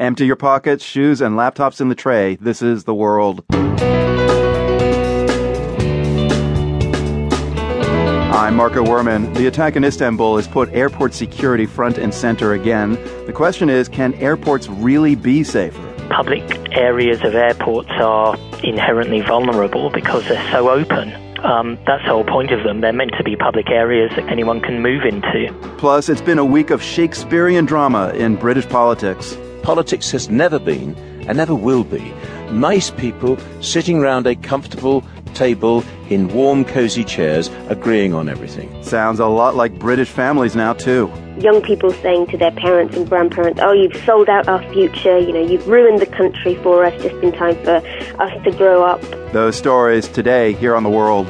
Empty your pockets, shoes, and laptops in the tray. This is the world. I'm Marco Werman. The attack in Istanbul has put airport security front and center again. The question is can airports really be safer? Public areas of airports are inherently vulnerable because they're so open. Um, that's the whole point of them. They're meant to be public areas that anyone can move into. Plus, it's been a week of Shakespearean drama in British politics. Politics has never been, and never will be, nice people sitting round a comfortable table in warm, cosy chairs agreeing on everything. Sounds a lot like British families now, too. Young people saying to their parents and grandparents, Oh, you've sold out our future, you know, you've ruined the country for us just in time for us to grow up. Those stories today here on The World.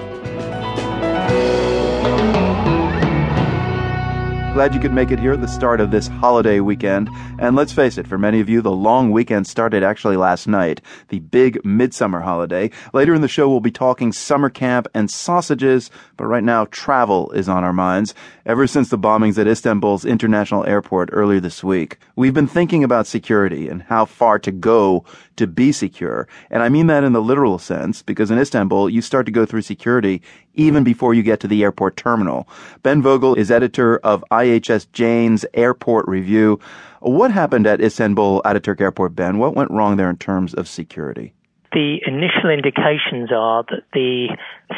Glad you could make it here at the start of this holiday weekend. And let's face it, for many of you, the long weekend started actually last night, the big midsummer holiday. Later in the show, we'll be talking summer camp and sausages, but right now, travel is on our minds. Ever since the bombings at Istanbul's international airport earlier this week, we've been thinking about security and how far to go to be secure. And I mean that in the literal sense, because in Istanbul, you start to go through security even before you get to the airport terminal. Ben Vogel is editor of IHS Jane's Airport Review. What happened at Istanbul Ataturk Airport, Ben? What went wrong there in terms of security? The initial indications are that the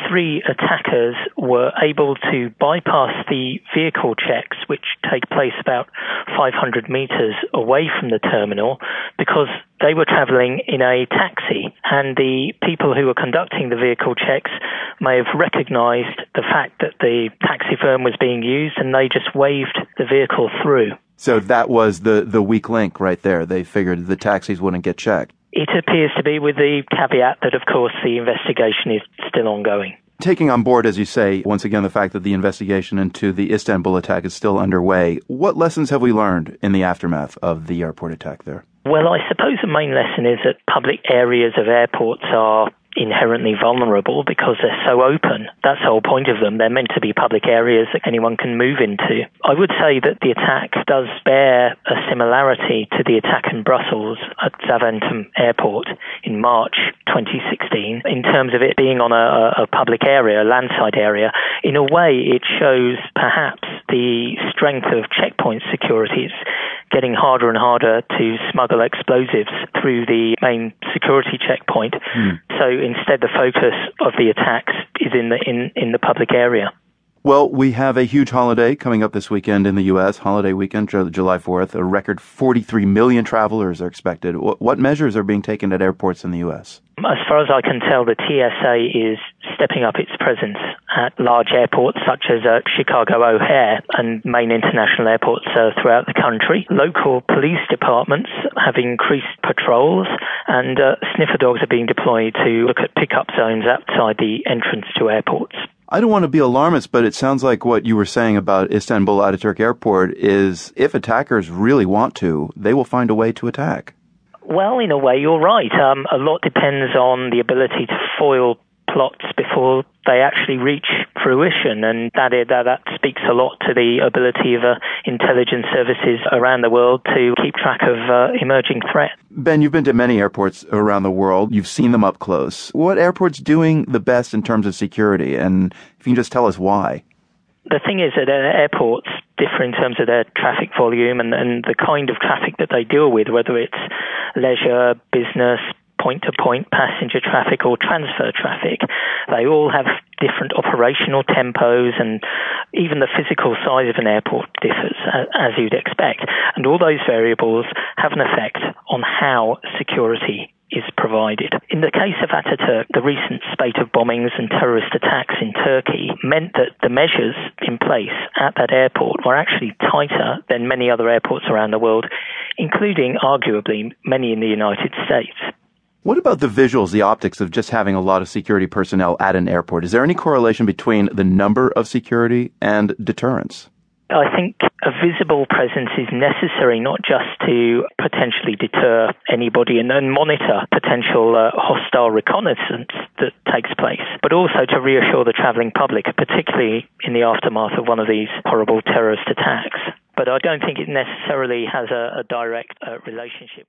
three attackers were able to bypass the vehicle checks, which take place about 500 meters away from the terminal, because they were traveling in a taxi. And the people who were conducting the vehicle checks may have recognized the fact that the taxi firm was being used and they just waved the vehicle through. So that was the, the weak link right there. They figured the taxis wouldn't get checked. It appears to be with the caveat that, of course, the investigation is still ongoing. Taking on board, as you say, once again, the fact that the investigation into the Istanbul attack is still underway, what lessons have we learned in the aftermath of the airport attack there? Well, I suppose the main lesson is that public areas of airports are inherently vulnerable because they're so open. That's the whole point of them. They're meant to be public areas that anyone can move into. I would say that the attack does bear a similarity to the attack in Brussels at Zaventem Airport in March 2016 in terms of it being on a, a public area, a landside area. In a way, it shows perhaps the strength of checkpoint security. It's getting harder and harder to smuggle explosives through the main security checkpoint. Mm. So instead, the focus of the attacks is in the in, in the public area. Well, we have a huge holiday coming up this weekend in the U.S. Holiday weekend, July 4th. A record 43 million travelers are expected. What measures are being taken at airports in the U.S.? As far as I can tell, the TSA is stepping up its presence at large airports such as uh, Chicago O'Hare and main international airports uh, throughout the country. Local police departments have increased patrols, and uh, sniffer dogs are being deployed to look at pickup zones outside the entrance to airports. I don't want to be alarmist, but it sounds like what you were saying about Istanbul Ataturk Airport is if attackers really want to, they will find a way to attack. Well, in a way, you're right. Um, a lot depends on the ability to foil plots before they actually reach fruition, and that that, that speaks a lot to the ability of uh, intelligence services around the world to keep track of uh, emerging threats. Ben, you've been to many airports around the world. You've seen them up close. What airport's doing the best in terms of security, and if you can just tell us why? The thing is that airports differ in terms of their traffic volume and, and the kind of traffic that they deal with, whether it's leisure, business, point to point passenger traffic or transfer traffic. They all have different operational tempos and even the physical size of an airport differs as you'd expect. And all those variables have an effect on how security is provided. In the case of Ataturk, the recent spate of bombings and terrorist attacks in Turkey meant that the measures in place at that airport were actually tighter than many other airports around the world, including arguably many in the United States. What about the visuals, the optics of just having a lot of security personnel at an airport? Is there any correlation between the number of security and deterrence? I think a visible presence is necessary not just to potentially deter anybody and then monitor potential uh, hostile reconnaissance that takes place, but also to reassure the travelling public, particularly in the aftermath of one of these horrible terrorist attacks. But I don't think it necessarily has a, a direct uh, relationship with